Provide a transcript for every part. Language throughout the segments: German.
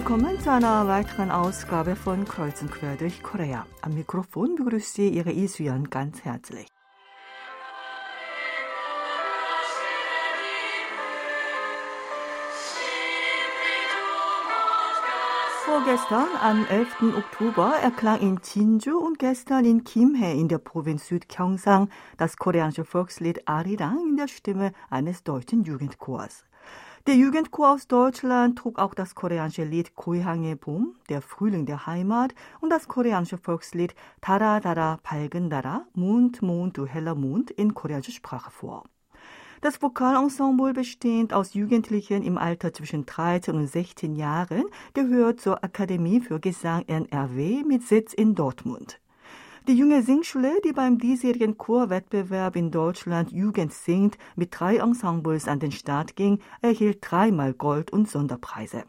willkommen zu einer weiteren Ausgabe von Kreuz und Quer durch Korea. Am Mikrofon begrüßt Sie Ihre Isuyan ganz herzlich. Vorgestern, am 11. Oktober, erklang in Jinju und gestern in Kimhae in der Provinz Südgyeongsang das koreanische Volkslied Arirang in der Stimme eines deutschen Jugendchors. Der Jugendchor aus Deutschland trug auch das koreanische Lied Goehange Bum, der Frühling der Heimat, und das koreanische Volkslied Dara Dara Palgen Dara, Mond, Mond, du heller Mond in koreanischer Sprache vor. Das Vokalensemble bestehend aus Jugendlichen im Alter zwischen 13 und 16 Jahren gehört zur Akademie für Gesang NRW mit Sitz in Dortmund. Die junge Singschule, die beim diesjährigen Chorwettbewerb in Deutschland Jugend singt, mit drei Ensembles an den Start ging, erhielt dreimal Gold und Sonderpreise.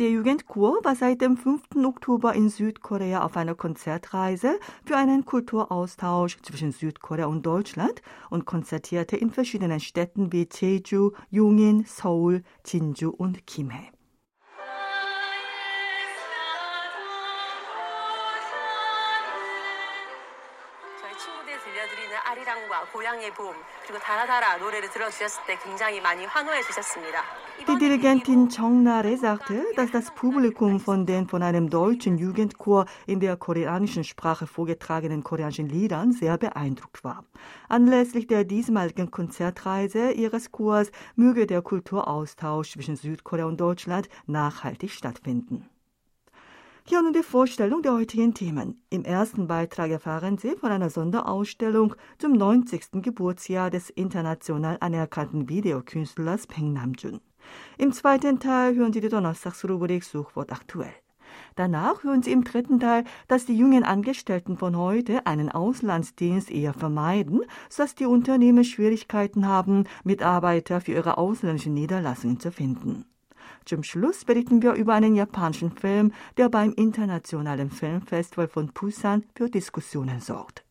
Der Jugendchor war seit dem 5. Oktober in Südkorea auf einer Konzertreise für einen Kulturaustausch zwischen Südkorea und Deutschland und konzertierte in verschiedenen Städten wie Jeju, Yongin, Seoul, Jinju und Kimhae. Die Dirigentin Chong Nare sagte, dass das Publikum von den von einem deutschen Jugendchor in der koreanischen Sprache vorgetragenen koreanischen Liedern sehr beeindruckt war. Anlässlich der diesmaligen Konzertreise ihres Chors möge der Kulturaustausch zwischen Südkorea und Deutschland nachhaltig stattfinden. Hier nun die Vorstellung der heutigen Themen. Im ersten Beitrag erfahren Sie von einer Sonderausstellung zum 90. Geburtsjahr des international anerkannten Videokünstlers Peng Namjoon. Im zweiten Teil hören Sie die Donnerstagsrubrik Suchwort aktuell. Danach hören Sie im dritten Teil, dass die jungen Angestellten von heute einen Auslandsdienst eher vermeiden, sodass die Unternehmen Schwierigkeiten haben, Mitarbeiter für ihre ausländischen Niederlassungen zu finden. Zum Schluss berichten wir über einen japanischen Film, der beim Internationalen Filmfestival von Busan für Diskussionen sorgt.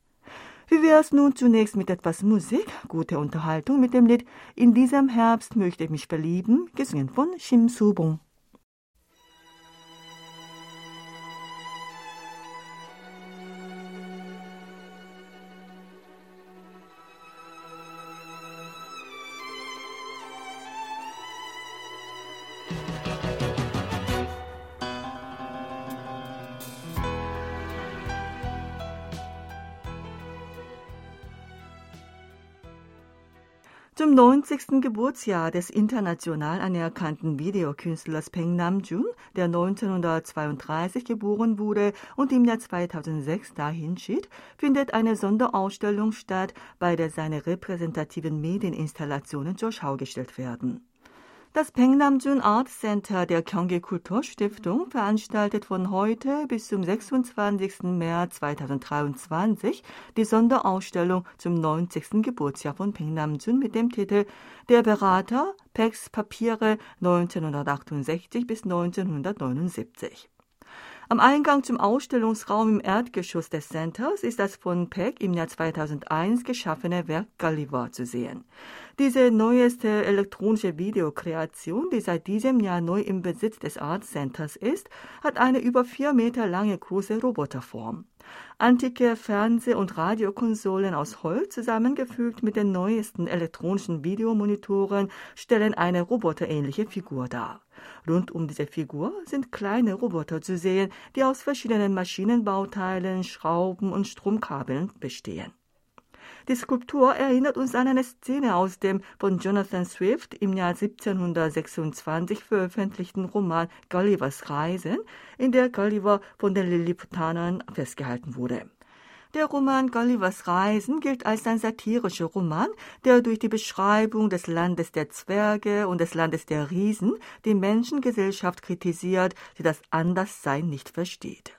Wie wäre es nun zunächst mit etwas Musik, gute Unterhaltung mit dem Lied In diesem Herbst möchte ich mich verlieben, gesungen von Shim Subong. Zum 90. Geburtsjahr des international anerkannten Videokünstlers Peng Namjoon, der 1932 geboren wurde und im Jahr 2006 dahin schied, findet eine Sonderausstellung statt, bei der seine repräsentativen Medieninstallationen zur Schau gestellt werden. Das Pengnamjun Art Center der Gyeonggi Kulturstiftung veranstaltet von heute bis zum 26. März 2023 die Sonderausstellung zum 90. Geburtsjahr von Pengnamjun mit dem Titel Der Berater, Pex Papiere 1968 bis 1979. Am Eingang zum Ausstellungsraum im Erdgeschoss des Centers ist das von Peck im Jahr 2001 geschaffene Werk Gulliver zu sehen. Diese neueste elektronische Videokreation, die seit diesem Jahr neu im Besitz des Art Centers ist, hat eine über vier Meter lange große Roboterform. Antike Fernseh- und Radiokonsolen aus Holz zusammengefügt mit den neuesten elektronischen Videomonitoren stellen eine roboterähnliche Figur dar. Rund um diese Figur sind kleine Roboter zu sehen, die aus verschiedenen Maschinenbauteilen, Schrauben und Stromkabeln bestehen. Die Skulptur erinnert uns an eine Szene aus dem von Jonathan Swift im Jahr 1726 veröffentlichten Roman Gullivers Reisen, in der Gulliver von den Lilliputanern festgehalten wurde. Der Roman Gullivers Reisen gilt als ein satirischer Roman, der durch die Beschreibung des Landes der Zwerge und des Landes der Riesen die Menschengesellschaft kritisiert, die das Anderssein nicht versteht.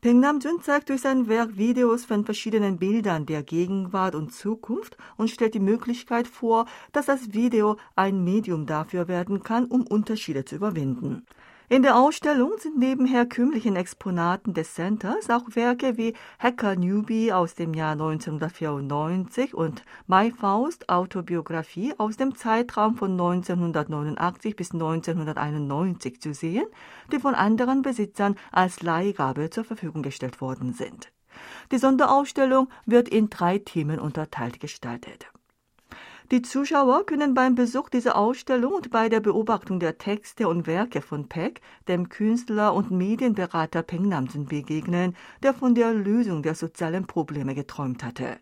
Peng Namjoon zeigt durch sein Werk Videos von verschiedenen Bildern der Gegenwart und Zukunft und stellt die Möglichkeit vor, dass das Video ein Medium dafür werden kann, um Unterschiede zu überwinden. In der Ausstellung sind neben herkömmlichen Exponaten des Centers auch Werke wie Hacker Newbie aus dem Jahr 1994 und My Faust Autobiografie aus dem Zeitraum von 1989 bis 1991 zu sehen, die von anderen Besitzern als Leihgabe zur Verfügung gestellt worden sind. Die Sonderausstellung wird in drei Themen unterteilt gestaltet. Die Zuschauer können beim Besuch dieser Ausstellung und bei der Beobachtung der Texte und Werke von Peck dem Künstler und Medienberater Peng Namsen begegnen, der von der Lösung der sozialen Probleme geträumt hatte.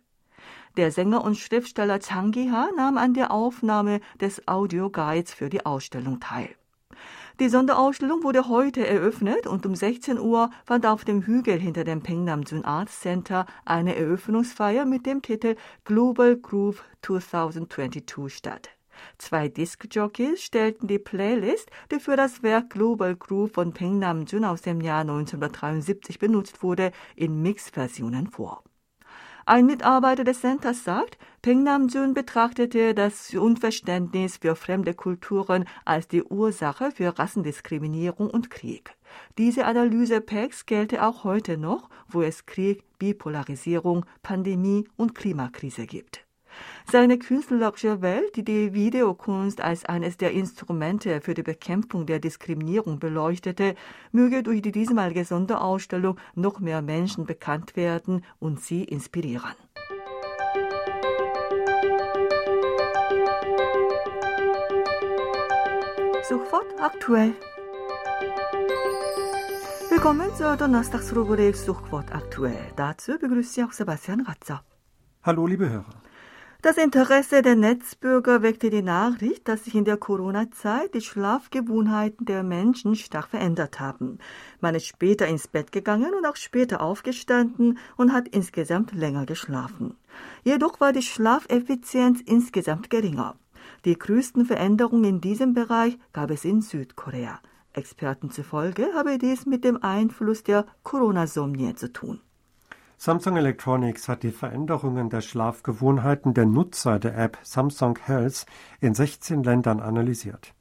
Der Sänger und Schriftsteller Chang Gi-ha nahm an der Aufnahme des Audioguides für die Ausstellung teil. Die Sonderausstellung wurde heute eröffnet und um 16 Uhr fand auf dem Hügel hinter dem Pengnamjun Arts Center eine Eröffnungsfeier mit dem Titel Global Groove 2022 statt. Zwei Disc-Jockeys stellten die Playlist, die für das Werk Global Groove von Peng Namjoon aus dem Jahr 1973 benutzt wurde, in Mixversionen vor. Ein Mitarbeiter des Centers sagt, Peng Namjoon betrachtete das Unverständnis für fremde Kulturen als die Ursache für Rassendiskriminierung und Krieg. Diese Analyse Pecks gelte auch heute noch, wo es Krieg, Bipolarisierung, Pandemie und Klimakrise gibt. Seine künstlerische Welt, die die Videokunst als eines der Instrumente für die Bekämpfung der Diskriminierung beleuchtete, möge durch die diesmalige Sonderausstellung noch mehr Menschen bekannt werden und sie inspirieren. Sofort aktuell. Willkommen zur Donnerstagsrubrik Suchwort aktuell. Dazu begrüßt Sie auch Sebastian Ratzer. Hallo, liebe Hörer. Das Interesse der Netzbürger weckte die Nachricht, dass sich in der Corona-Zeit die Schlafgewohnheiten der Menschen stark verändert haben. Man ist später ins Bett gegangen und auch später aufgestanden und hat insgesamt länger geschlafen. Jedoch war die Schlafeffizienz insgesamt geringer. Die größten Veränderungen in diesem Bereich gab es in Südkorea. Experten zufolge habe dies mit dem Einfluss der Corona-Somnie zu tun. Samsung Electronics hat die Veränderungen der Schlafgewohnheiten der Nutzer der App Samsung Health in 16 Ländern analysiert.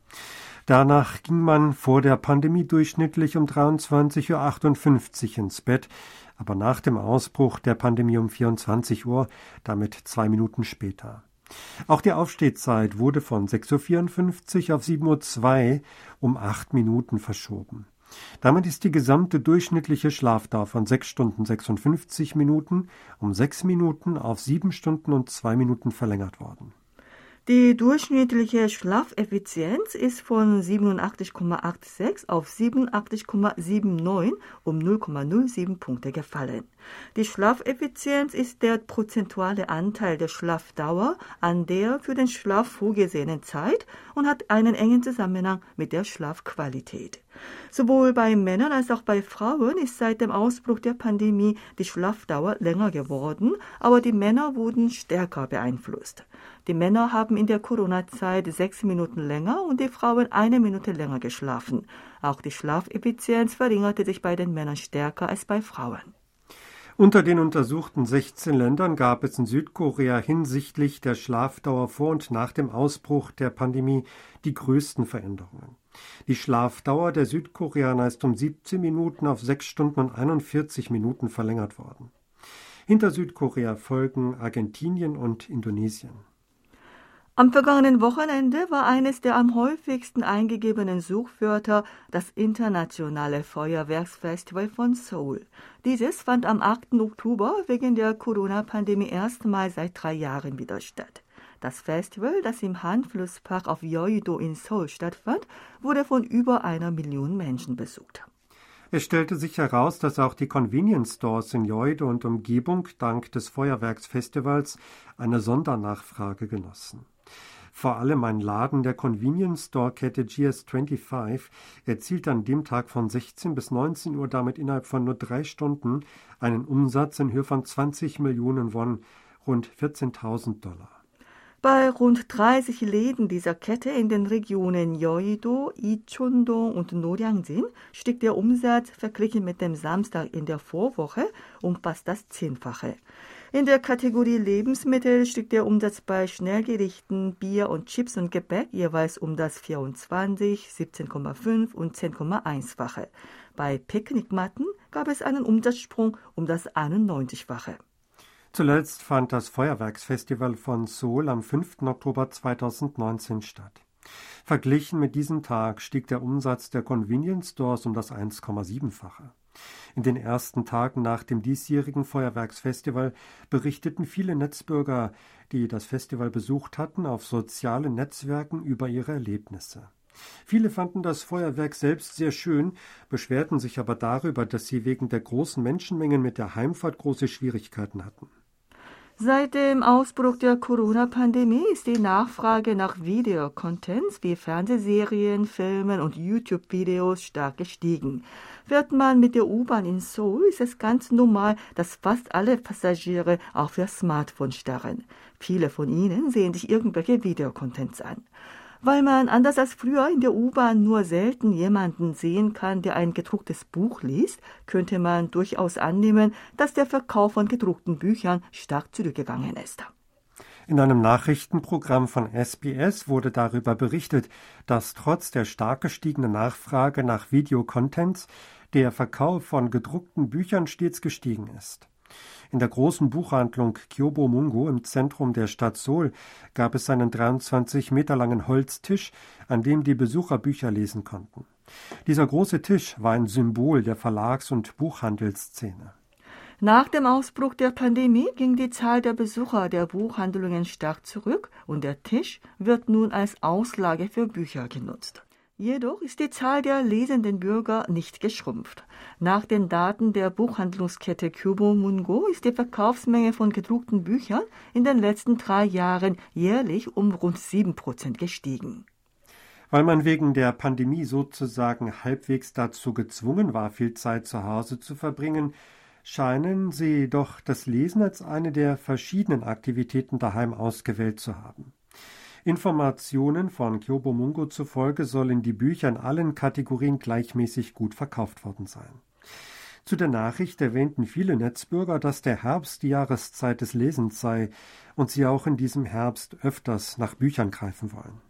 Danach ging man vor der Pandemie durchschnittlich um 23.58 Uhr ins Bett, aber nach dem Ausbruch der Pandemie um 24 Uhr, damit zwei Minuten später. Auch die Aufstehzeit wurde von 6.54 Uhr auf 7.02 Uhr um acht Minuten verschoben. Damit ist die gesamte durchschnittliche Schlafdauer von 6 Stunden 56 Minuten um 6 Minuten auf 7 Stunden und 2 Minuten verlängert worden. Die durchschnittliche Schlafeffizienz ist von 87,86 auf 87,79 um 0,07 Punkte gefallen. Die Schlafeffizienz ist der prozentuale Anteil der Schlafdauer an der für den Schlaf vorgesehenen Zeit und hat einen engen Zusammenhang mit der Schlafqualität. Sowohl bei Männern als auch bei Frauen ist seit dem Ausbruch der Pandemie die Schlafdauer länger geworden, aber die Männer wurden stärker beeinflusst. Die Männer haben in der Corona-Zeit sechs Minuten länger und die Frauen eine Minute länger geschlafen. Auch die Schlafeffizienz verringerte sich bei den Männern stärker als bei Frauen. Unter den untersuchten 16 Ländern gab es in Südkorea hinsichtlich der Schlafdauer vor und nach dem Ausbruch der Pandemie die größten Veränderungen. Die Schlafdauer der Südkoreaner ist um 17 Minuten auf 6 Stunden und 41 Minuten verlängert worden. Hinter Südkorea folgen Argentinien und Indonesien. Am vergangenen Wochenende war eines der am häufigsten eingegebenen Suchwörter das internationale Feuerwerksfestival von Seoul. Dieses fand am 8. Oktober wegen der Corona-Pandemie erstmals seit drei Jahren wieder statt. Das Festival, das im Han-Flusspark auf Yeouido in Seoul stattfand, wurde von über einer Million Menschen besucht. Es stellte sich heraus, dass auch die Convenience Stores in Yeouido und Umgebung dank des Feuerwerksfestivals eine Sondernachfrage genossen. Vor allem ein Laden der Convenience Store Kette GS25 erzielt an dem Tag von 16 bis 19 Uhr damit innerhalb von nur drei Stunden einen Umsatz in Höhe von 20 Millionen Won, rund 14.000 Dollar. Bei rund 30 Läden dieser Kette in den Regionen Yeouido, Icheon-dong und Noryangjin stieg der Umsatz verglichen mit dem Samstag in der Vorwoche um fast das Zehnfache. In der Kategorie Lebensmittel stieg der Umsatz bei Schnellgerichten, Bier und Chips und Gebäck jeweils um das 24, 17,5 und 10,1-fache. Bei Picknickmatten gab es einen Umsatzsprung um das 91-fache. Zuletzt fand das Feuerwerksfestival von Seoul am 5. Oktober 2019 statt. Verglichen mit diesem Tag stieg der Umsatz der Convenience Stores um das 1,7-fache. In den ersten Tagen nach dem diesjährigen Feuerwerksfestival berichteten viele Netzbürger, die das Festival besucht hatten, auf sozialen Netzwerken über ihre Erlebnisse. Viele fanden das Feuerwerk selbst sehr schön, beschwerten sich aber darüber, dass sie wegen der großen Menschenmengen mit der Heimfahrt große Schwierigkeiten hatten. Seit dem Ausbruch der Corona-Pandemie ist die Nachfrage nach Videocontents wie Fernsehserien, Filmen und YouTube-Videos stark gestiegen. Fährt man mit der U-Bahn in Seoul, ist es ganz normal, dass fast alle Passagiere auf ihr Smartphone starren. Viele von ihnen sehen sich irgendwelche Videocontents an. Weil man anders als früher in der U-Bahn nur selten jemanden sehen kann, der ein gedrucktes Buch liest, könnte man durchaus annehmen, dass der Verkauf von gedruckten Büchern stark zurückgegangen ist. In einem Nachrichtenprogramm von SBS wurde darüber berichtet, dass trotz der stark gestiegenen Nachfrage nach Videocontents der Verkauf von gedruckten Büchern stets gestiegen ist. In der großen Buchhandlung Kyobo Mungo im Zentrum der Stadt Seoul gab es einen 23 Meter langen Holztisch, an dem die Besucher Bücher lesen konnten. Dieser große Tisch war ein Symbol der Verlags- und Buchhandelsszene. Nach dem Ausbruch der Pandemie ging die Zahl der Besucher der Buchhandlungen stark zurück und der Tisch wird nun als Auslage für Bücher genutzt. Jedoch ist die Zahl der lesenden Bürger nicht geschrumpft. Nach den Daten der Buchhandlungskette Kubo Mungo ist die Verkaufsmenge von gedruckten Büchern in den letzten drei Jahren jährlich um rund sieben Prozent gestiegen. Weil man wegen der Pandemie sozusagen halbwegs dazu gezwungen war, viel Zeit zu Hause zu verbringen, scheinen sie doch das Lesen als eine der verschiedenen Aktivitäten daheim ausgewählt zu haben. Informationen von Kyobo Mungo zufolge sollen die Bücher in allen Kategorien gleichmäßig gut verkauft worden sein. Zu der Nachricht erwähnten viele Netzbürger, dass der Herbst die Jahreszeit des Lesens sei und sie auch in diesem Herbst öfters nach Büchern greifen wollen.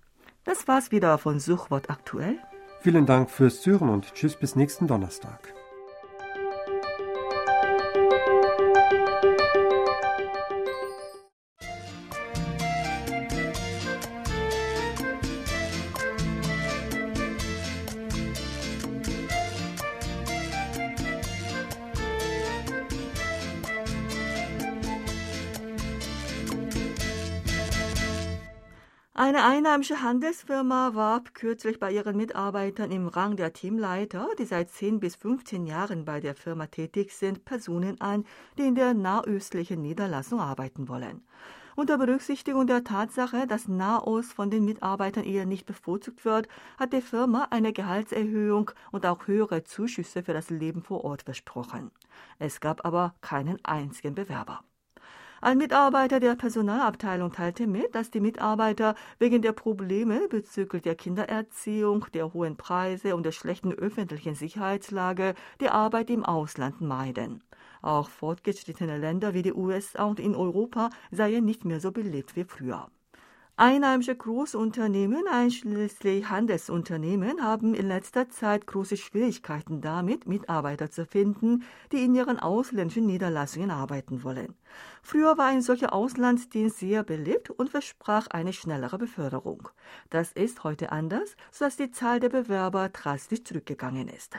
Das war's wieder von Suchwort aktuell. Vielen Dank fürs Zuhören und tschüss bis nächsten Donnerstag. Eine einheimische Handelsfirma warb kürzlich bei ihren Mitarbeitern im Rang der Teamleiter, die seit 10 bis 15 Jahren bei der Firma tätig sind, Personen an, die in der nahöstlichen Niederlassung arbeiten wollen. Unter Berücksichtigung der Tatsache, dass Nahost von den Mitarbeitern eher nicht bevorzugt wird, hat die Firma eine Gehaltserhöhung und auch höhere Zuschüsse für das Leben vor Ort versprochen. Es gab aber keinen einzigen Bewerber. Ein Mitarbeiter der Personalabteilung teilte mit, dass die Mitarbeiter wegen der Probleme bezüglich der Kindererziehung, der hohen Preise und der schlechten öffentlichen Sicherheitslage die Arbeit im Ausland meiden. Auch fortgeschrittene Länder wie die USA und in Europa seien nicht mehr so belebt wie früher. Einheimische Großunternehmen, einschließlich Handelsunternehmen, haben in letzter Zeit große Schwierigkeiten damit, Mitarbeiter zu finden, die in ihren ausländischen Niederlassungen arbeiten wollen. Früher war ein solcher Auslandsdienst sehr beliebt und versprach eine schnellere Beförderung. Das ist heute anders, sodass die Zahl der Bewerber drastisch zurückgegangen ist.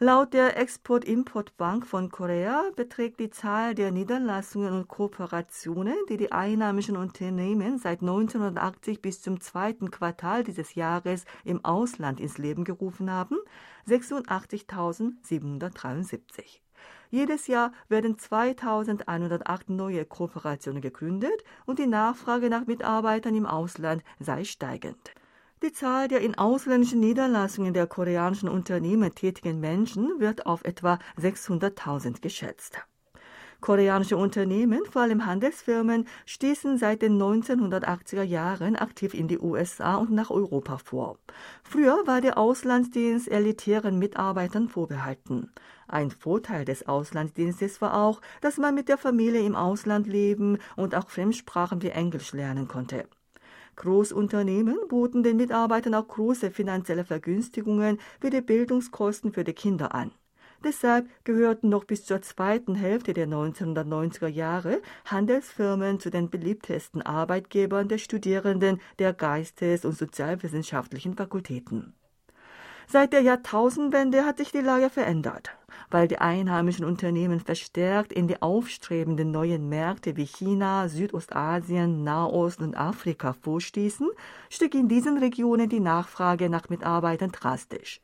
Laut der Export-Import-Bank von Korea beträgt die Zahl der Niederlassungen und Kooperationen, die die einheimischen Unternehmen seit 1980 bis zum zweiten Quartal dieses Jahres im Ausland ins Leben gerufen haben, 86.773. Jedes Jahr werden 2108 neue Kooperationen gegründet und die Nachfrage nach Mitarbeitern im Ausland sei steigend. Die Zahl der in ausländischen Niederlassungen der koreanischen Unternehmen tätigen Menschen wird auf etwa 600.000 geschätzt. Koreanische Unternehmen, vor allem Handelsfirmen, stießen seit den 1980er Jahren aktiv in die USA und nach Europa vor. Früher war der Auslandsdienst elitären Mitarbeitern vorbehalten. Ein Vorteil des Auslandsdienstes war auch, dass man mit der Familie im Ausland leben und auch Fremdsprachen wie Englisch lernen konnte. Großunternehmen boten den Mitarbeitern auch große finanzielle Vergünstigungen wie die Bildungskosten für die Kinder an. Deshalb gehörten noch bis zur zweiten Hälfte der 1990er Jahre Handelsfirmen zu den beliebtesten Arbeitgebern der Studierenden der Geistes- und Sozialwissenschaftlichen Fakultäten. Seit der Jahrtausendwende hat sich die Lage verändert. Weil die einheimischen Unternehmen verstärkt in die aufstrebenden neuen Märkte wie China, Südostasien, Nahost und Afrika vorstießen, stieg in diesen Regionen die Nachfrage nach Mitarbeitern drastisch.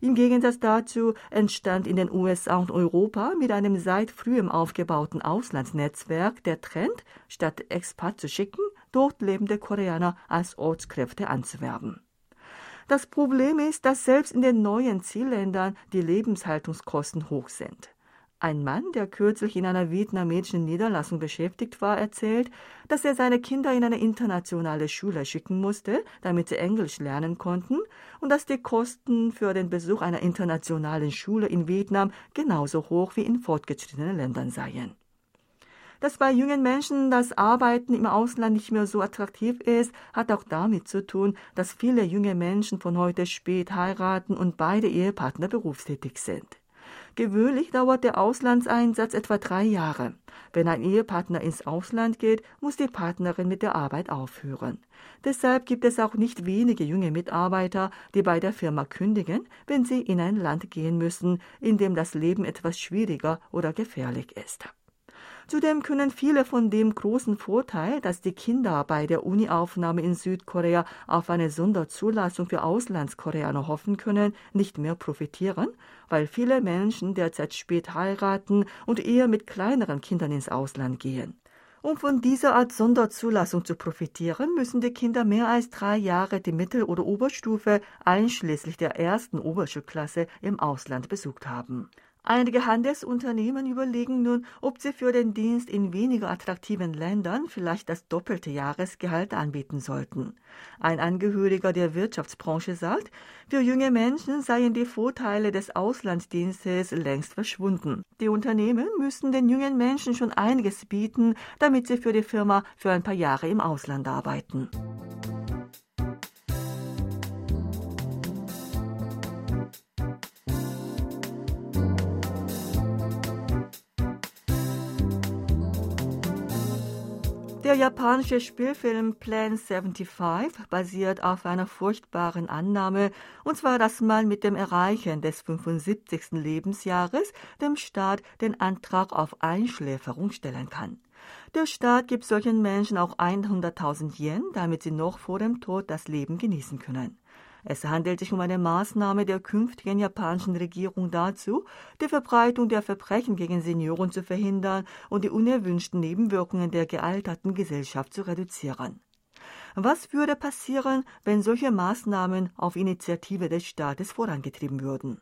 Im Gegensatz dazu entstand in den USA und Europa mit einem seit frühem aufgebauten Auslandsnetzwerk der Trend, statt Expat zu schicken, dort lebende Koreaner als Ortskräfte anzuwerben. Das Problem ist, dass selbst in den neuen Zielländern die Lebenshaltungskosten hoch sind. Ein Mann, der kürzlich in einer vietnamesischen Niederlassung beschäftigt war, erzählt, dass er seine Kinder in eine internationale Schule schicken musste, damit sie Englisch lernen konnten, und dass die Kosten für den Besuch einer internationalen Schule in Vietnam genauso hoch wie in fortgeschrittenen Ländern seien. Dass bei jungen Menschen das Arbeiten im Ausland nicht mehr so attraktiv ist, hat auch damit zu tun, dass viele junge Menschen von heute spät heiraten und beide Ehepartner berufstätig sind. Gewöhnlich dauert der Auslandseinsatz etwa drei Jahre. Wenn ein Ehepartner ins Ausland geht, muss die Partnerin mit der Arbeit aufhören. Deshalb gibt es auch nicht wenige junge Mitarbeiter, die bei der Firma kündigen, wenn sie in ein Land gehen müssen, in dem das Leben etwas schwieriger oder gefährlich ist. Zudem können viele von dem großen Vorteil, dass die Kinder bei der Uni-Aufnahme in Südkorea auf eine Sonderzulassung für Auslandskoreaner hoffen können, nicht mehr profitieren, weil viele Menschen derzeit spät heiraten und eher mit kleineren Kindern ins Ausland gehen. Um von dieser Art Sonderzulassung zu profitieren, müssen die Kinder mehr als drei Jahre die Mittel- oder Oberstufe einschließlich der ersten Oberschulklasse im Ausland besucht haben. Einige Handelsunternehmen überlegen nun, ob sie für den Dienst in weniger attraktiven Ländern vielleicht das doppelte Jahresgehalt anbieten sollten. Ein Angehöriger der Wirtschaftsbranche sagt, für junge Menschen seien die Vorteile des Auslandsdienstes längst verschwunden. Die Unternehmen müssten den jungen Menschen schon einiges bieten, damit sie für die Firma für ein paar Jahre im Ausland arbeiten. Der japanische Spielfilm Plan 75 basiert auf einer furchtbaren Annahme, und zwar, dass man mit dem Erreichen des 75. Lebensjahres dem Staat den Antrag auf Einschläferung stellen kann. Der Staat gibt solchen Menschen auch 100.000 Yen, damit sie noch vor dem Tod das Leben genießen können. Es handelt sich um eine Maßnahme der künftigen japanischen Regierung dazu, die Verbreitung der Verbrechen gegen Senioren zu verhindern und die unerwünschten Nebenwirkungen der gealterten Gesellschaft zu reduzieren. Was würde passieren, wenn solche Maßnahmen auf Initiative des Staates vorangetrieben würden?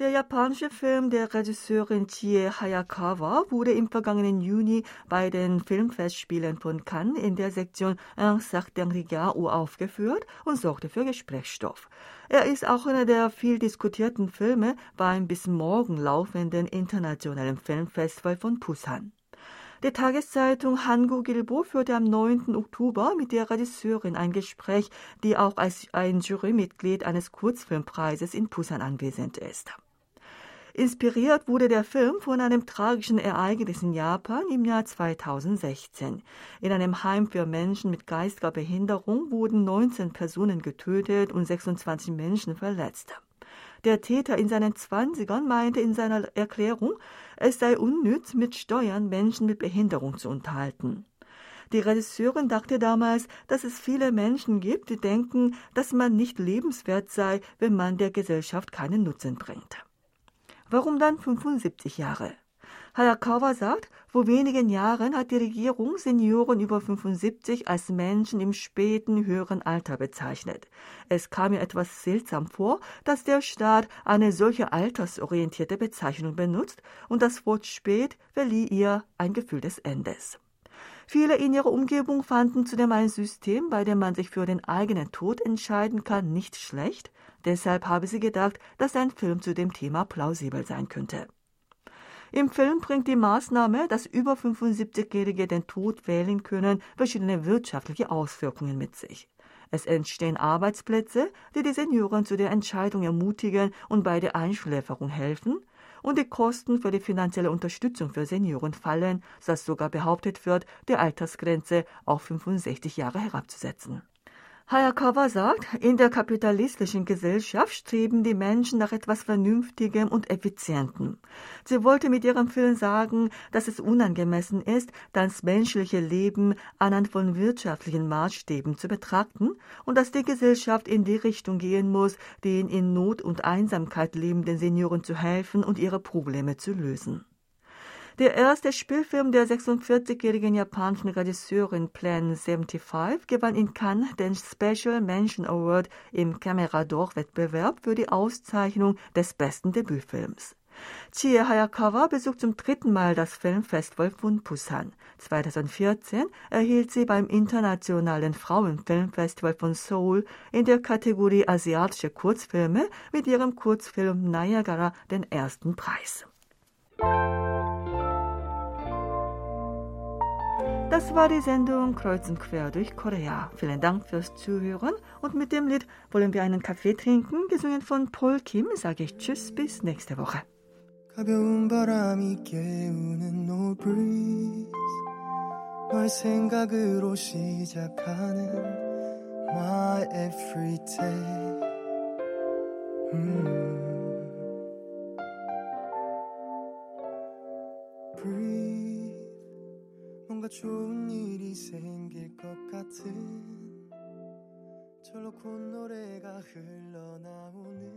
Der japanische Film der Regisseurin Chie Hayakawa wurde im vergangenen Juni bei den Filmfestspielen von Cannes in der Sektion Un certain regard aufgeführt und sorgte für Gesprächsstoff. Er ist auch einer der viel diskutierten Filme beim bis morgen laufenden internationalen Filmfestival von Busan. Die Tageszeitung Hanguk Ilbo führte am 9. Oktober mit der Regisseurin ein Gespräch, die auch als ein Jurymitglied eines Kurzfilmpreises in Busan anwesend ist. Inspiriert wurde der Film von einem tragischen Ereignis in Japan im Jahr 2016. In einem Heim für Menschen mit geistiger Behinderung wurden 19 Personen getötet und 26 Menschen verletzt. Der Täter in seinen Zwanzigern meinte in seiner Erklärung, es sei unnütz, mit Steuern Menschen mit Behinderung zu unterhalten. Die Regisseurin dachte damals, dass es viele Menschen gibt, die denken, dass man nicht lebenswert sei, wenn man der Gesellschaft keinen Nutzen bringt. Warum dann 75 Jahre? Hayakawa sagt, vor wenigen Jahren hat die Regierung Senioren über 75 als Menschen im späten höheren Alter bezeichnet. Es kam mir etwas seltsam vor, dass der Staat eine solche altersorientierte Bezeichnung benutzt und das Wort spät verlieh ihr ein Gefühl des Endes. Viele in ihrer Umgebung fanden zudem ein System, bei dem man sich für den eigenen Tod entscheiden kann, nicht schlecht. Deshalb habe sie gedacht, dass ein Film zu dem Thema plausibel sein könnte. Im Film bringt die Maßnahme, dass über 75-Jährige den Tod wählen können, verschiedene wirtschaftliche Auswirkungen mit sich. Es entstehen Arbeitsplätze, die die Senioren zu der Entscheidung ermutigen und bei der Einschläferung helfen, und die Kosten für die finanzielle Unterstützung für Senioren fallen, sodass sogar behauptet wird, die Altersgrenze auf 65 Jahre herabzusetzen. Hayakawa sagt, in der kapitalistischen Gesellschaft streben die Menschen nach etwas Vernünftigem und Effizientem. Sie wollte mit ihrem Film sagen, dass es unangemessen ist, das menschliche Leben anhand von wirtschaftlichen Maßstäben zu betrachten und dass die Gesellschaft in die Richtung gehen muss, den in Not und Einsamkeit lebenden Senioren zu helfen und ihre Probleme zu lösen. Der erste Spielfilm der 46-jährigen japanischen Regisseurin Plan 75 gewann in Cannes den Special Mention Award im Camera d'Or Wettbewerb für die Auszeichnung des besten Debütfilms. Chie Hayakawa besucht zum dritten Mal das Filmfestival von Busan. 2014 erhielt sie beim Internationalen Frauenfilmfestival von Seoul in der Kategorie Asiatische Kurzfilme mit ihrem Kurzfilm Niagara den ersten Preis. Das war die Sendung Kreuz und Quer durch Korea. Vielen Dank fürs Zuhören und mit dem Lied wollen wir einen Kaffee trinken, gesungen von Paul Kim, sage ich Tschüss bis nächste Woche. 가벼운 바람이 깨우는 no breeze 널 생각으로 시작하는 my everyday 음. 뭔가 좋은 일이 생길 것 같은 절로 콧노래가 흘러나오는